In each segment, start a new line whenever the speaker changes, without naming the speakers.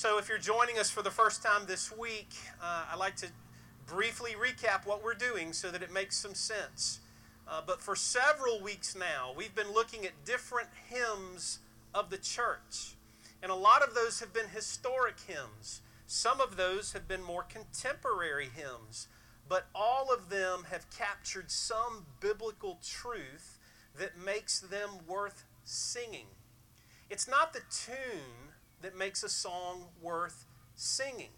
So, if you're joining us for the first time this week, uh, I'd like to briefly recap what we're doing so that it makes some sense. Uh, but for several weeks now, we've been looking at different hymns of the church. And a lot of those have been historic hymns. Some of those have been more contemporary hymns. But all of them have captured some biblical truth that makes them worth singing. It's not the tune that makes a song worth singing.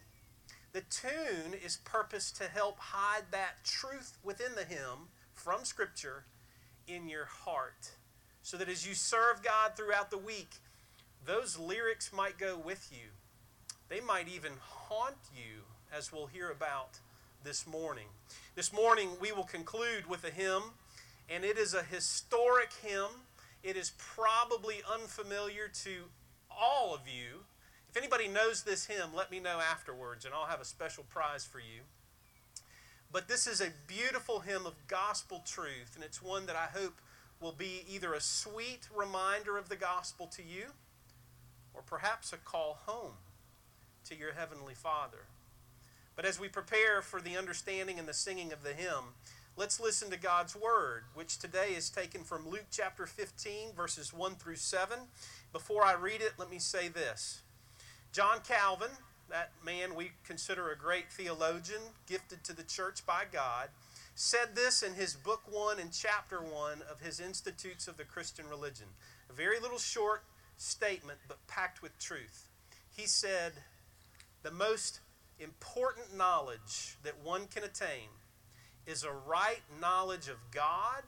The tune is purposed to help hide that truth within the hymn from Scripture in your heart. So that as you serve God throughout the week, those lyrics might go with you. They might even haunt you, as we'll hear about this morning. This morning, we will conclude with a hymn, and it is a historic hymn. It is probably unfamiliar to all of you. If anybody knows this hymn, let me know afterwards, and I'll have a special prize for you. But this is a beautiful hymn of gospel truth, and it's one that I hope will be either a sweet reminder of the gospel to you or perhaps a call home to your Heavenly Father. But as we prepare for the understanding and the singing of the hymn, let's listen to God's Word, which today is taken from Luke chapter 15, verses 1 through 7. Before I read it, let me say this John Calvin, that man we consider a great theologian, gifted to the church by God, said this in his book 1 and chapter 1 of his Institutes of the Christian Religion. A very little short statement, but packed with truth. He said, The most important knowledge that one can attain is a right knowledge of God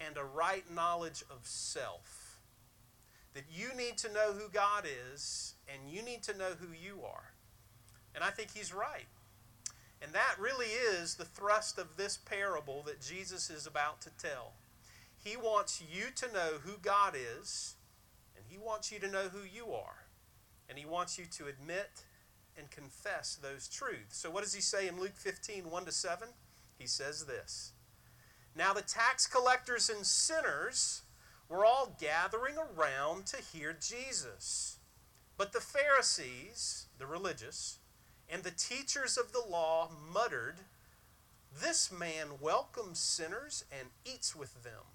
and a right knowledge of self that you need to know who God is and you need to know who you are. And I think he's right. And that really is the thrust of this parable that Jesus is about to tell. He wants you to know who God is, and he wants you to know who you are. And he wants you to admit and confess those truths. So, what does he say in Luke 15 1 to 7? He says this Now the tax collectors and sinners were all gathering around to hear Jesus. But the Pharisees, the religious, and the teachers of the law muttered, This man welcomes sinners and eats with them.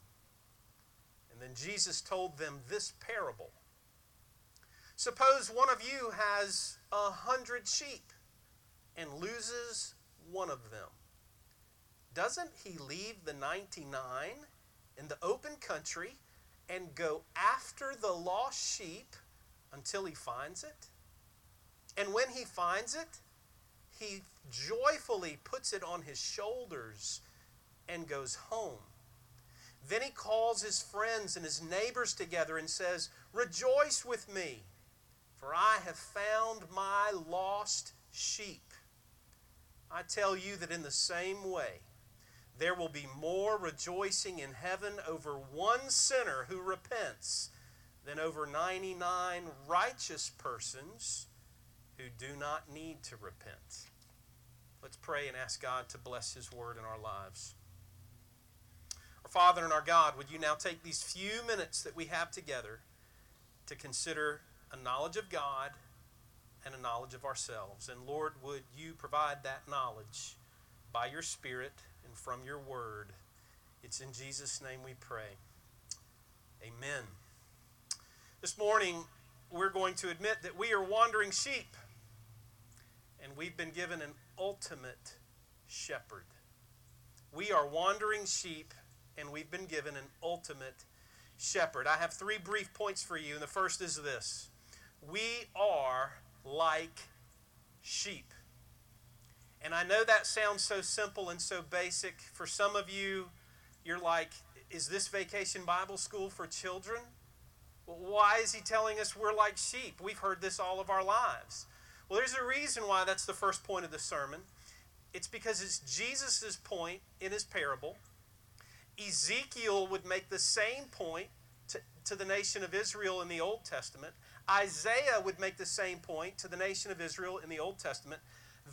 And then Jesus told them this parable Suppose one of you has a hundred sheep and loses one of them. Doesn't he leave the 99 in the open country? and go after the lost sheep until he finds it. And when he finds it, he joyfully puts it on his shoulders and goes home. Then he calls his friends and his neighbors together and says, Rejoice with me, for I have found my lost sheep. I tell you that in the same way, there will be more rejoicing in heaven over one sinner who repents than over 99 righteous persons who do not need to repent. Let's pray and ask God to bless His word in our lives. Our Father and our God, would you now take these few minutes that we have together to consider a knowledge of God and a knowledge of ourselves? And Lord, would you provide that knowledge by your Spirit? And from your word. It's in Jesus' name we pray. Amen. This morning, we're going to admit that we are wandering sheep, and we've been given an ultimate shepherd. We are wandering sheep, and we've been given an ultimate shepherd. I have three brief points for you, and the first is this We are like sheep. And I know that sounds so simple and so basic. For some of you, you're like, is this vacation Bible school for children? Well, why is he telling us we're like sheep? We've heard this all of our lives. Well, there's a reason why that's the first point of the sermon. It's because it's Jesus' point in his parable. Ezekiel would make the same point to, to the nation of Israel in the Old Testament. Isaiah would make the same point to the nation of Israel in the Old Testament.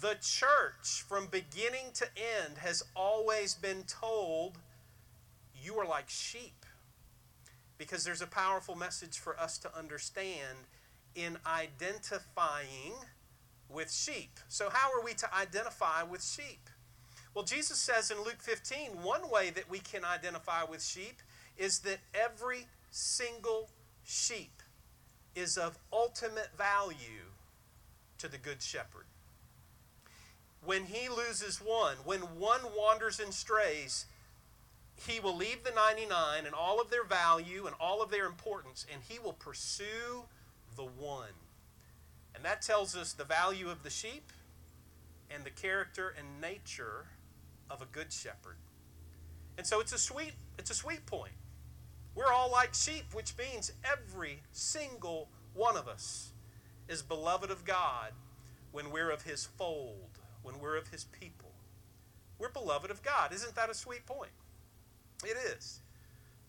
The church, from beginning to end, has always been told, You are like sheep. Because there's a powerful message for us to understand in identifying with sheep. So, how are we to identify with sheep? Well, Jesus says in Luke 15, one way that we can identify with sheep is that every single sheep is of ultimate value to the Good Shepherd. When he loses one, when one wanders and strays, he will leave the 99 and all of their value and all of their importance, and he will pursue the one. And that tells us the value of the sheep and the character and nature of a good shepherd. And so it's a sweet it's a sweet point. We're all like sheep, which means every single one of us is beloved of God when we're of his fold, when we're of his people. We're beloved of God. Isn't that a sweet point? It is.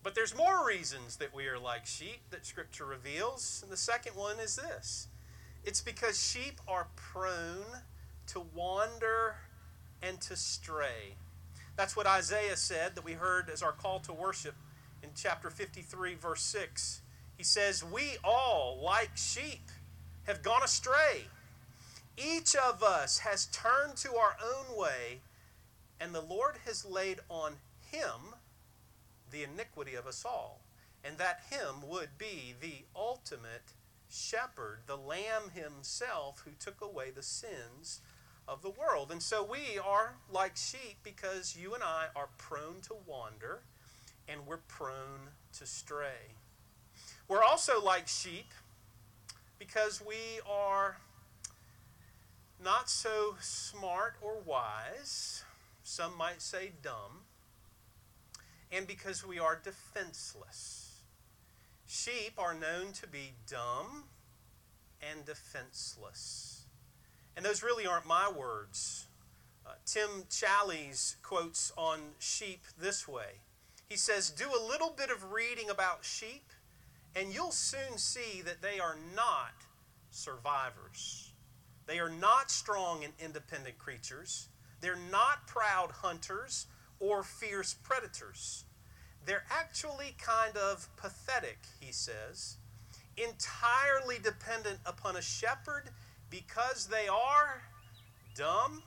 But there's more reasons that we are like sheep that Scripture reveals. And the second one is this it's because sheep are prone to wander and to stray. That's what Isaiah said that we heard as our call to worship in chapter 53, verse 6. He says, We all, like sheep, have gone astray. Each of us has turned to our own way, and the Lord has laid on him the iniquity of us all. And that him would be the ultimate shepherd, the Lamb himself who took away the sins of the world. And so we are like sheep because you and I are prone to wander and we're prone to stray. We're also like sheep because we are not so smart or wise. Some might say dumb and because we are defenseless. Sheep are known to be dumb and defenseless. And those really aren't my words. Uh, Tim Challies quotes on sheep this way He says, Do a little bit of reading about sheep, and you'll soon see that they are not survivors. They are not strong and independent creatures. They're not proud hunters or fierce predators. They're actually kind of pathetic, he says, entirely dependent upon a shepherd because they are dumb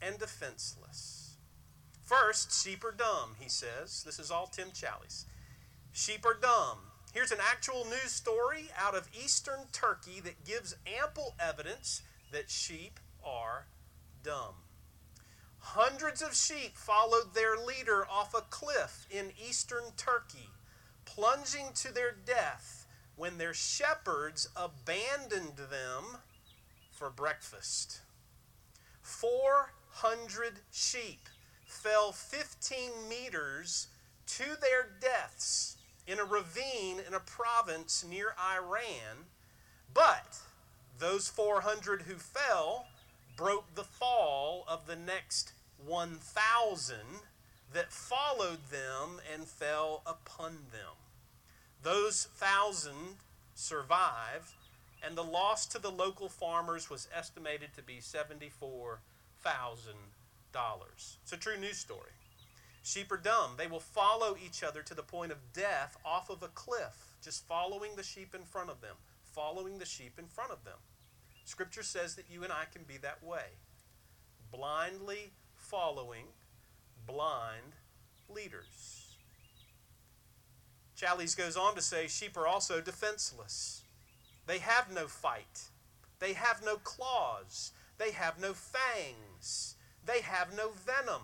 and defenseless. First, sheep are dumb, he says. This is all Tim Challies. Sheep are dumb. Here's an actual news story out of eastern Turkey that gives ample evidence that sheep are dumb. Hundreds of sheep followed their leader off a cliff in eastern Turkey, plunging to their death when their shepherds abandoned them for breakfast. 400 sheep fell 15 meters to their deaths in a ravine in a province near Iran. But those 400 who fell broke the fall of the next 1,000 that followed them and fell upon them. Those thousand survived, and the loss to the local farmers was estimated to be $74,000. It's a true news story. Sheep are dumb. They will follow each other to the point of death off of a cliff, just following the sheep in front of them, following the sheep in front of them. Scripture says that you and I can be that way, blindly following blind leaders. Challies goes on to say sheep are also defenseless. They have no fight, they have no claws, they have no fangs, they have no venom,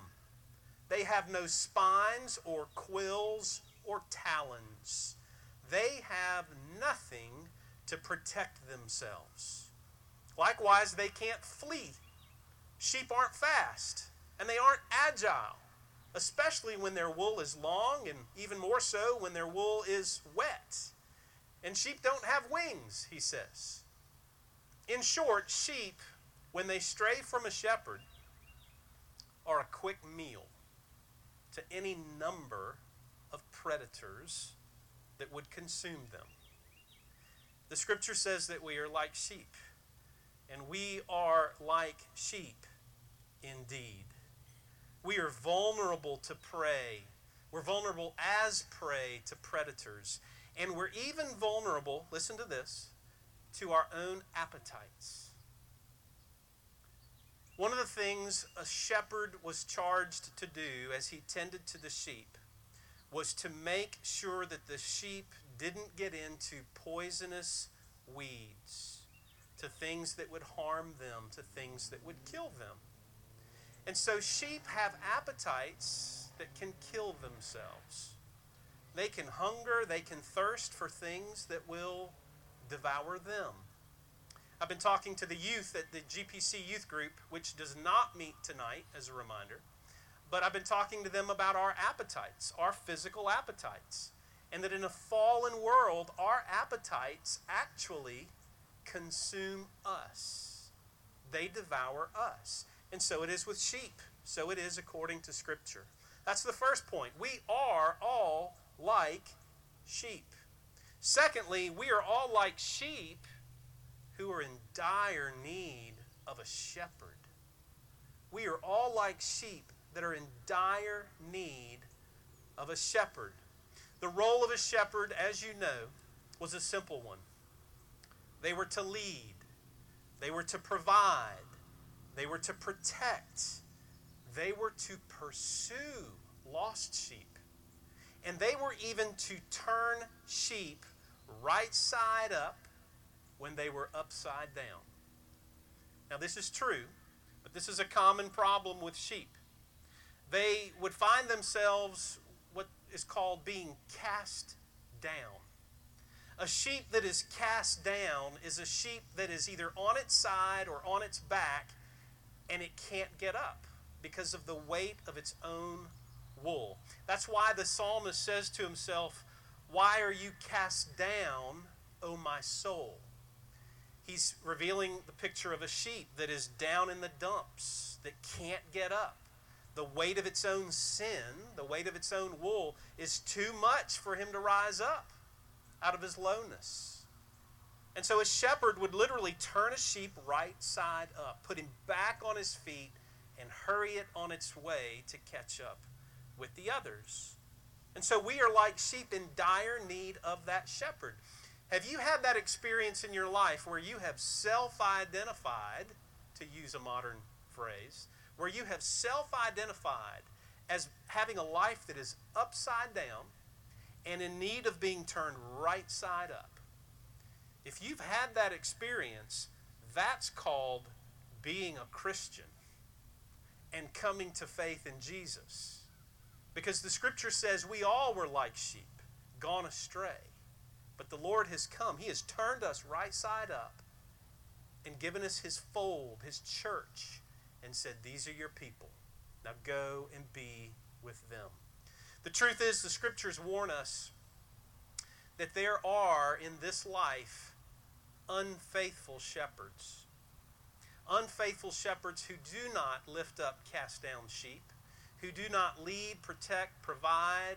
they have no spines or quills or talons. They have nothing to protect themselves. Likewise, they can't flee. Sheep aren't fast, and they aren't agile, especially when their wool is long, and even more so when their wool is wet. And sheep don't have wings, he says. In short, sheep, when they stray from a shepherd, are a quick meal to any number of predators that would consume them. The scripture says that we are like sheep and we are like sheep indeed. We are vulnerable to prey. We're vulnerable as prey to predators. And we're even vulnerable, listen to this, to our own appetites. One of the things a shepherd was charged to do as he tended to the sheep was to make sure that the sheep didn't get into poisonous weeds, to things that would harm them, to things that would kill them. And so sheep have appetites that can kill themselves. They can hunger, they can thirst for things that will devour them. I've been talking to the youth at the GPC youth group, which does not meet tonight, as a reminder. But I've been talking to them about our appetites, our physical appetites. And that in a fallen world, our appetites actually consume us, they devour us. And so it is with sheep. So it is according to Scripture. That's the first point. We are all like sheep. Secondly, we are all like sheep who are in dire need of a shepherd. We are all like sheep that are in dire need of a shepherd. The role of a shepherd, as you know, was a simple one. They were to lead, they were to provide, they were to protect, they were to pursue lost sheep. And they were even to turn sheep right side up when they were upside down. Now, this is true, but this is a common problem with sheep. They would find themselves what is called being cast down. A sheep that is cast down is a sheep that is either on its side or on its back and it can't get up because of the weight of its own wool. That's why the psalmist says to himself, Why are you cast down, O my soul? He's revealing the picture of a sheep that is down in the dumps, that can't get up. The weight of its own sin, the weight of its own wool, is too much for him to rise up out of his lowness. And so a shepherd would literally turn a sheep right side up, put him back on his feet, and hurry it on its way to catch up with the others. And so we are like sheep in dire need of that shepherd. Have you had that experience in your life where you have self identified, to use a modern phrase, where you have self identified as having a life that is upside down and in need of being turned right side up? If you've had that experience, that's called being a Christian and coming to faith in Jesus. Because the scripture says we all were like sheep, gone astray. But the Lord has come. He has turned us right side up and given us His fold, His church, and said, These are your people. Now go and be with them. The truth is, the scriptures warn us that there are in this life unfaithful shepherds. Unfaithful shepherds who do not lift up cast down sheep, who do not lead, protect, provide,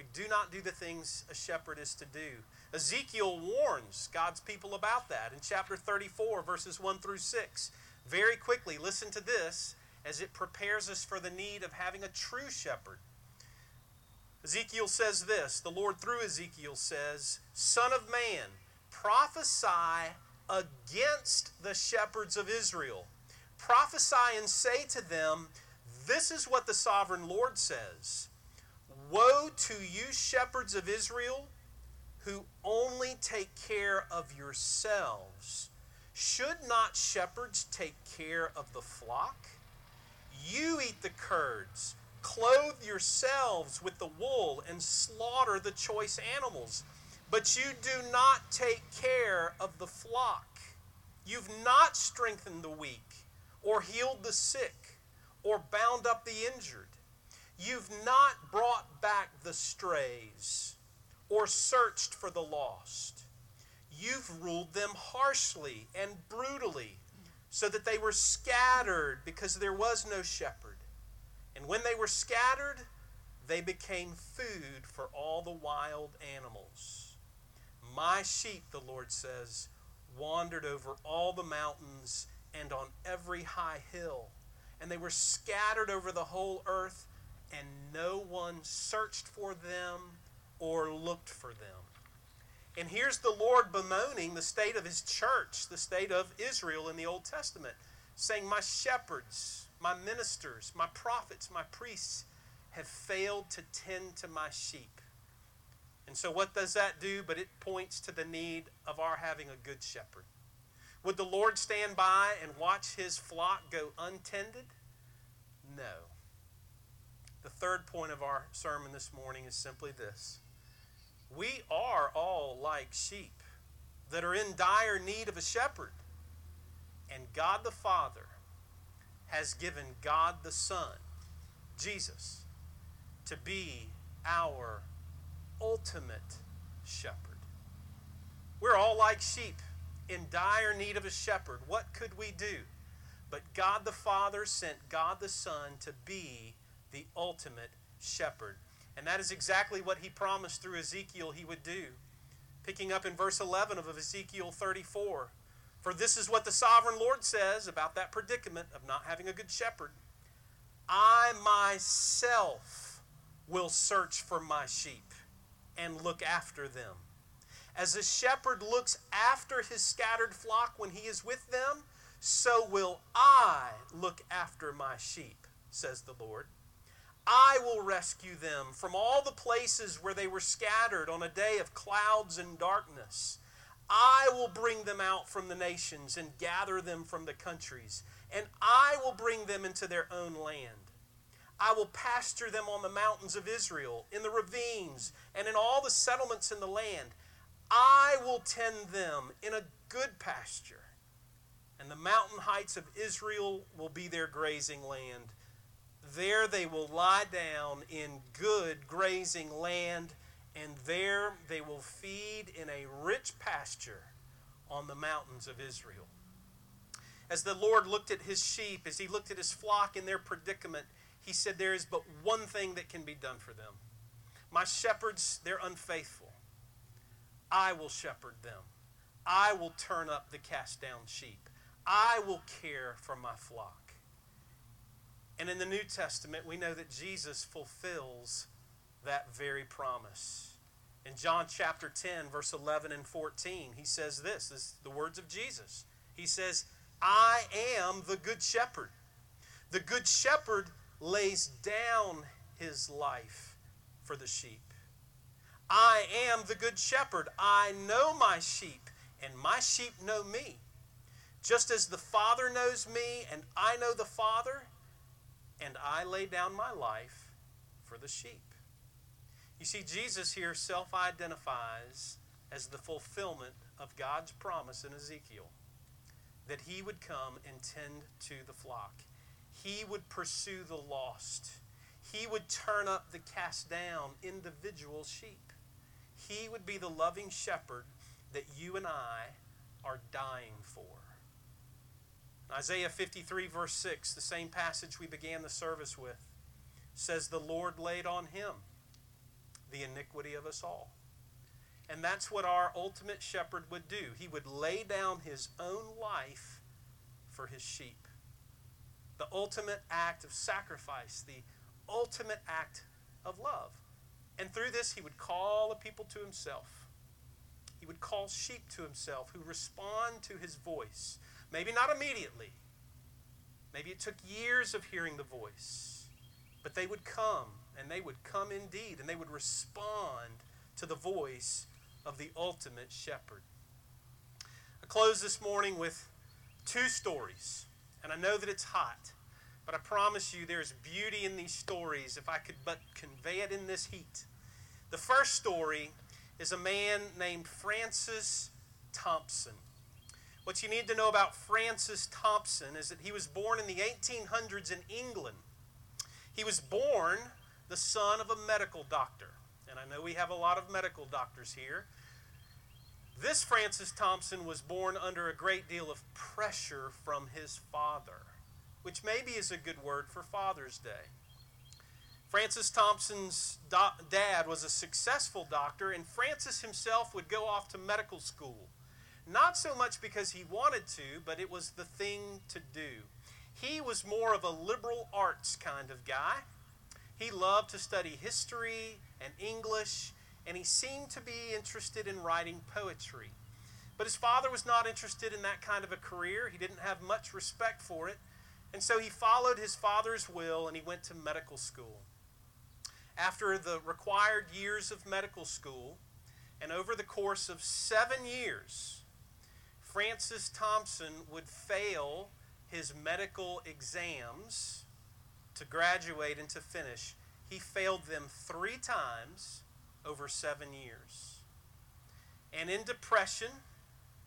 who do not do the things a shepherd is to do. Ezekiel warns God's people about that in chapter 34, verses 1 through 6. Very quickly, listen to this as it prepares us for the need of having a true shepherd. Ezekiel says this the Lord, through Ezekiel, says, Son of man, prophesy against the shepherds of Israel. Prophesy and say to them, This is what the sovereign Lord says Woe to you, shepherds of Israel, who only take care of yourselves. Should not shepherds take care of the flock? You eat the curds, clothe yourselves with the wool, and slaughter the choice animals but you do not take care of the flock. You've not strengthened the weak, or healed the sick, or bound up the injured. You've not brought back the strays, or searched for the lost. You've ruled them harshly and brutally, so that they were scattered because there was no shepherd. And when they were scattered, they became food for all the wild animals. My sheep, the Lord says, wandered over all the mountains and on every high hill. And they were scattered over the whole earth, and no one searched for them or looked for them. And here's the Lord bemoaning the state of his church, the state of Israel in the Old Testament, saying, My shepherds, my ministers, my prophets, my priests have failed to tend to my sheep. And so, what does that do? But it points to the need of our having a good shepherd. Would the Lord stand by and watch his flock go untended? No. The third point of our sermon this morning is simply this We are all like sheep that are in dire need of a shepherd. And God the Father has given God the Son, Jesus, to be our ultimate shepherd. We're all like sheep in dire need of a shepherd. What could we do? But God the Father sent God the Son to be the ultimate shepherd. And that is exactly what he promised through Ezekiel he would do. Picking up in verse 11 of Ezekiel 34. For this is what the sovereign Lord says about that predicament of not having a good shepherd I myself will search for my sheep and look after them. As a shepherd looks after his scattered flock when he is with them, so will I look after my sheep, says the Lord. I will rescue them from all the places where they were scattered on a day of clouds and darkness. I will bring them out from the nations and gather them from the countries, and I will bring them into their own land. I will pasture them on the mountains of Israel, in the ravines, and in all the settlements in the land. I will tend them in a good pasture, and the mountain heights of Israel will be their grazing land. There they will lie down in good grazing land, and there they will feed in a rich pasture on the mountains of Israel. As the Lord looked at his sheep, as he looked at his flock in their predicament, he said, There is but one thing that can be done for them. My shepherds, they're unfaithful. I will shepherd them. I will turn up the cast down sheep. I will care for my flock. And in the New Testament, we know that Jesus fulfills that very promise. In John chapter 10, verse 11 and 14, he says this, this is the words of Jesus. He says, I am the good shepherd. The good shepherd lays down his life for the sheep. I am the good shepherd. I know my sheep, and my sheep know me. Just as the Father knows me, and I know the Father, and I lay down my life for the sheep. You see, Jesus here self identifies as the fulfillment of God's promise in Ezekiel that he would come and tend to the flock. He would pursue the lost. He would turn up the cast down individual sheep. He would be the loving shepherd that you and I are dying for. Isaiah 53, verse 6, the same passage we began the service with, says, The Lord laid on him the iniquity of us all. And that's what our ultimate shepherd would do. He would lay down his own life for his sheep. The ultimate act of sacrifice, the ultimate act of love. And through this, he would call a people to himself. He would call sheep to himself who respond to his voice. Maybe not immediately. Maybe it took years of hearing the voice. But they would come, and they would come indeed, and they would respond to the voice of the ultimate shepherd. I close this morning with two stories, and I know that it's hot. But I promise you, there's beauty in these stories if I could but convey it in this heat. The first story is a man named Francis Thompson. What you need to know about Francis Thompson is that he was born in the 1800s in England. He was born the son of a medical doctor. And I know we have a lot of medical doctors here. This Francis Thompson was born under a great deal of pressure from his father which maybe is a good word for Father's Day. Francis Thompson's do- dad was a successful doctor, and Francis himself would go off to medical school. Not so much because he wanted to, but it was the thing to do. He was more of a liberal arts kind of guy. He loved to study history and English, and he seemed to be interested in writing poetry. But his father was not interested in that kind of a career. He didn't have much respect for it. And so he followed his father's will and he went to medical school. After the required years of medical school, and over the course of seven years, Francis Thompson would fail his medical exams to graduate and to finish. He failed them three times over seven years. And in depression,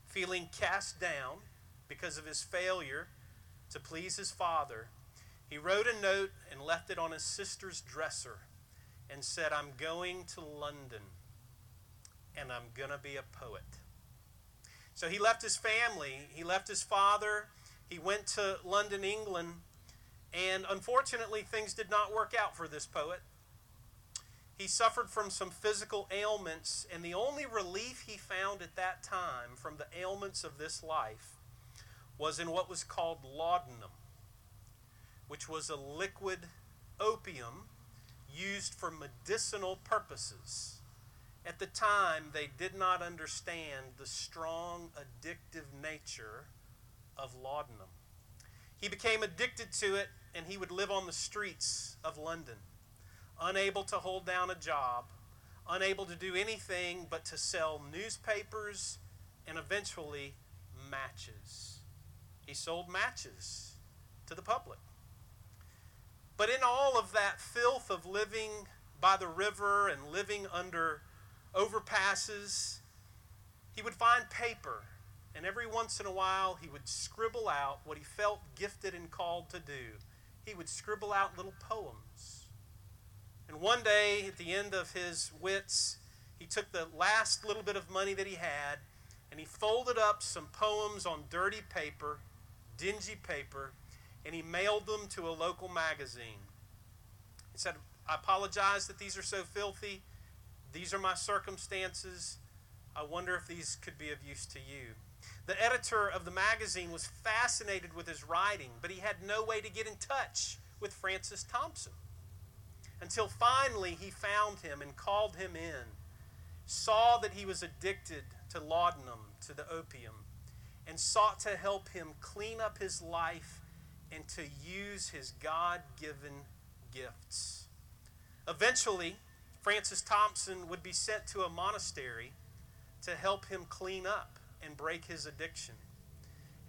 feeling cast down because of his failure to please his father, he wrote a note and left it on his sister's dresser and said, I'm going to London and I'm going to be a poet. So he left his family, he left his father, he went to London, England, and unfortunately, things did not work out for this poet. He suffered from some physical ailments, and the only relief he found at that time from the ailments of this life was in what was called laudanum, which was a liquid opium used for medicinal purposes. At the time, they did not understand the strong addictive nature of laudanum. He became addicted to it, and he would live on the streets of London, unable to hold down a job, unable to do anything but to sell newspapers and eventually matches. He sold matches to the public. But in all of that filth of living by the river and living under overpasses, he would find paper, and every once in a while he would scribble out what he felt gifted and called to do. He would scribble out little poems. And one day, at the end of his wits, he took the last little bit of money that he had and he folded up some poems on dirty paper, dingy paper, and he mailed them to a local magazine. He said, I apologize that these are so filthy. These are my circumstances. I wonder if these could be of use to you. The editor of the magazine was fascinated with his writing, but he had no way to get in touch with Francis Thompson. Until finally he found him and called him in, saw that he was addicted to laudanum, to the opium, and sought to help him clean up his life and to use his God given gifts. Eventually, Francis Thompson would be sent to a monastery to help him clean up and break his addiction.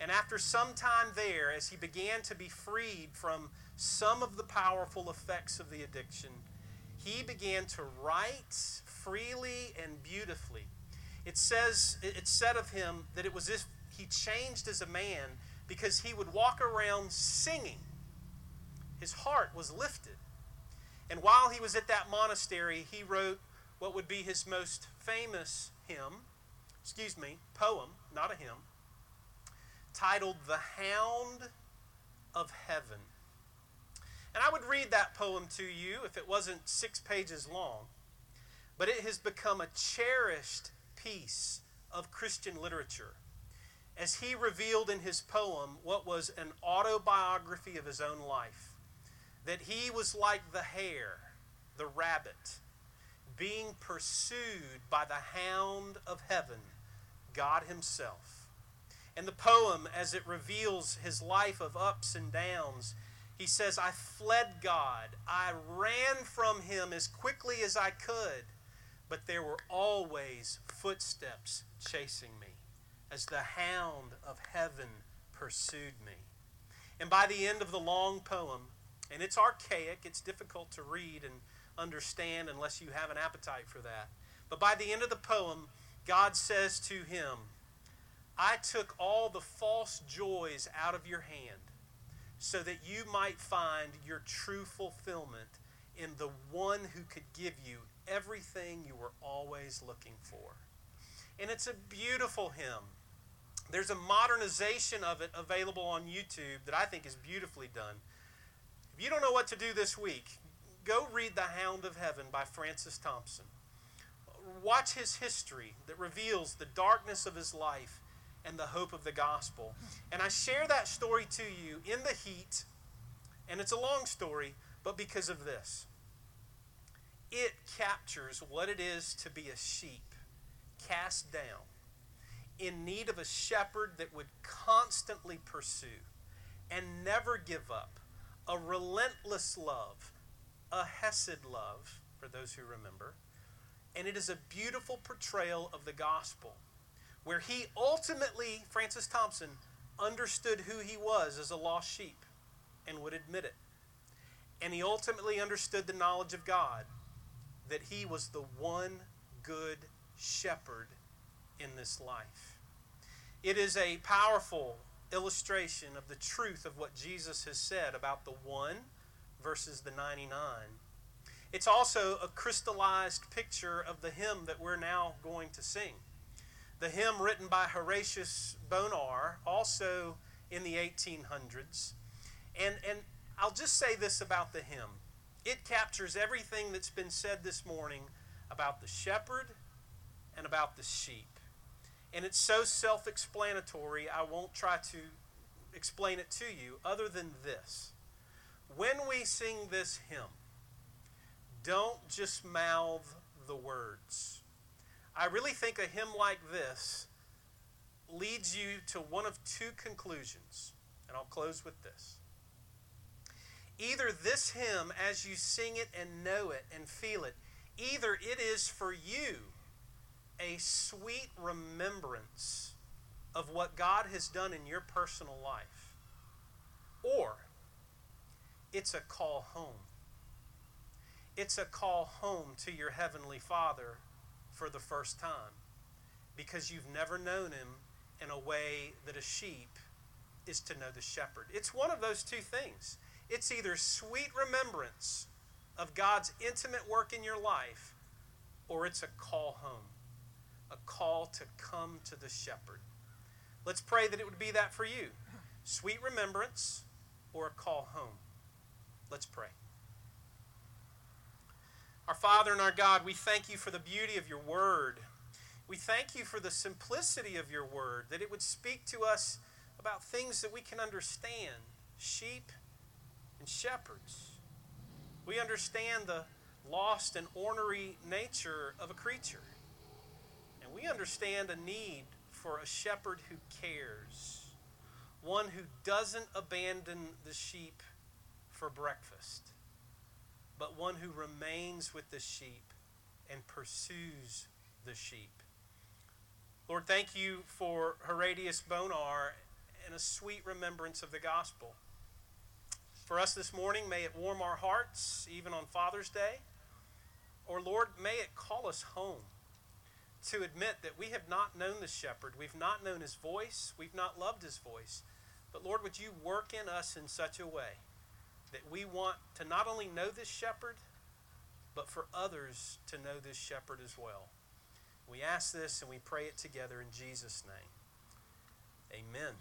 And after some time there, as he began to be freed from some of the powerful effects of the addiction, he began to write freely and beautifully. It says it said of him that it was if he changed as a man because he would walk around singing. His heart was lifted. And while he was at that monastery, he wrote what would be his most famous hymn, excuse me, poem, not a hymn, titled The Hound of Heaven. And I would read that poem to you if it wasn't six pages long. But it has become a cherished piece of Christian literature as he revealed in his poem what was an autobiography of his own life that he was like the hare, the rabbit, being pursued by the hound of heaven, God Himself. And the poem, as it reveals his life of ups and downs, he says, I fled God. I ran from Him as quickly as I could, but there were always footsteps chasing me as the hound of heaven pursued me. And by the end of the long poem, and it's archaic, it's difficult to read and understand unless you have an appetite for that. But by the end of the poem, God says to him, I took all the false joys out of your hand so that you might find your true fulfillment in the one who could give you everything you were always looking for. And it's a beautiful hymn. There's a modernization of it available on YouTube that I think is beautifully done. If you don't know what to do this week, go read The Hound of Heaven by Francis Thompson. Watch his history that reveals the darkness of his life and the hope of the gospel. And I share that story to you in the heat, and it's a long story, but because of this. it captures what it is to be a sheep cast down in need of a shepherd that would constantly pursue and never give up a relentless love, a Hesed love, for those who remember. And it is a beautiful portrayal of the gospel where he ultimately, Francis Thompson, understood who he was as a lost sheep and would admit it. And he ultimately understood the knowledge of God that he was the one good shepherd in this life. It is a powerful illustration of the truth of what Jesus has said about the one versus the 99. It's also a crystallized picture of the hymn that we're now going to sing. The hymn written by Horatius Bonar, also in the 1800s. And, and I'll just say this about the hymn it captures everything that's been said this morning about the shepherd and about the sheep. And it's so self explanatory, I won't try to explain it to you other than this. When we sing this hymn, don't just mouth the words. I really think a hymn like this leads you to one of two conclusions. And I'll close with this. Either this hymn, as you sing it and know it and feel it, either it is for you a sweet remembrance of what God has done in your personal life, or it's a call home. It's a call home to your Heavenly Father for the first time because you've never known Him in a way that a sheep is to know the shepherd. It's one of those two things. It's either sweet remembrance of God's intimate work in your life, or it's a call home a call to come to the shepherd. Let's pray that it would be that for you sweet remembrance or a call home. Let's pray. Our Father and our God, we thank you for the beauty of your word. We thank you for the simplicity of your word, that it would speak to us about things that we can understand sheep and shepherds. We understand the lost and ornery nature of a creature we understand a need for a shepherd who cares, one who doesn't abandon the sheep for breakfast, but one who remains with the sheep and pursues the sheep. Lord, thank you for Horatius Bonar and a sweet remembrance of the gospel. For us this morning, may it warm our hearts, even on Father's Day. Or, Lord, may it call us home to admit that we have not known the shepherd. We've not known his voice. We've not loved his voice. But Lord, would you work in us in such a way that we want to not only know this shepherd, but for others to know this shepherd as well. We ask this and we pray it together in Jesus' name. Amen.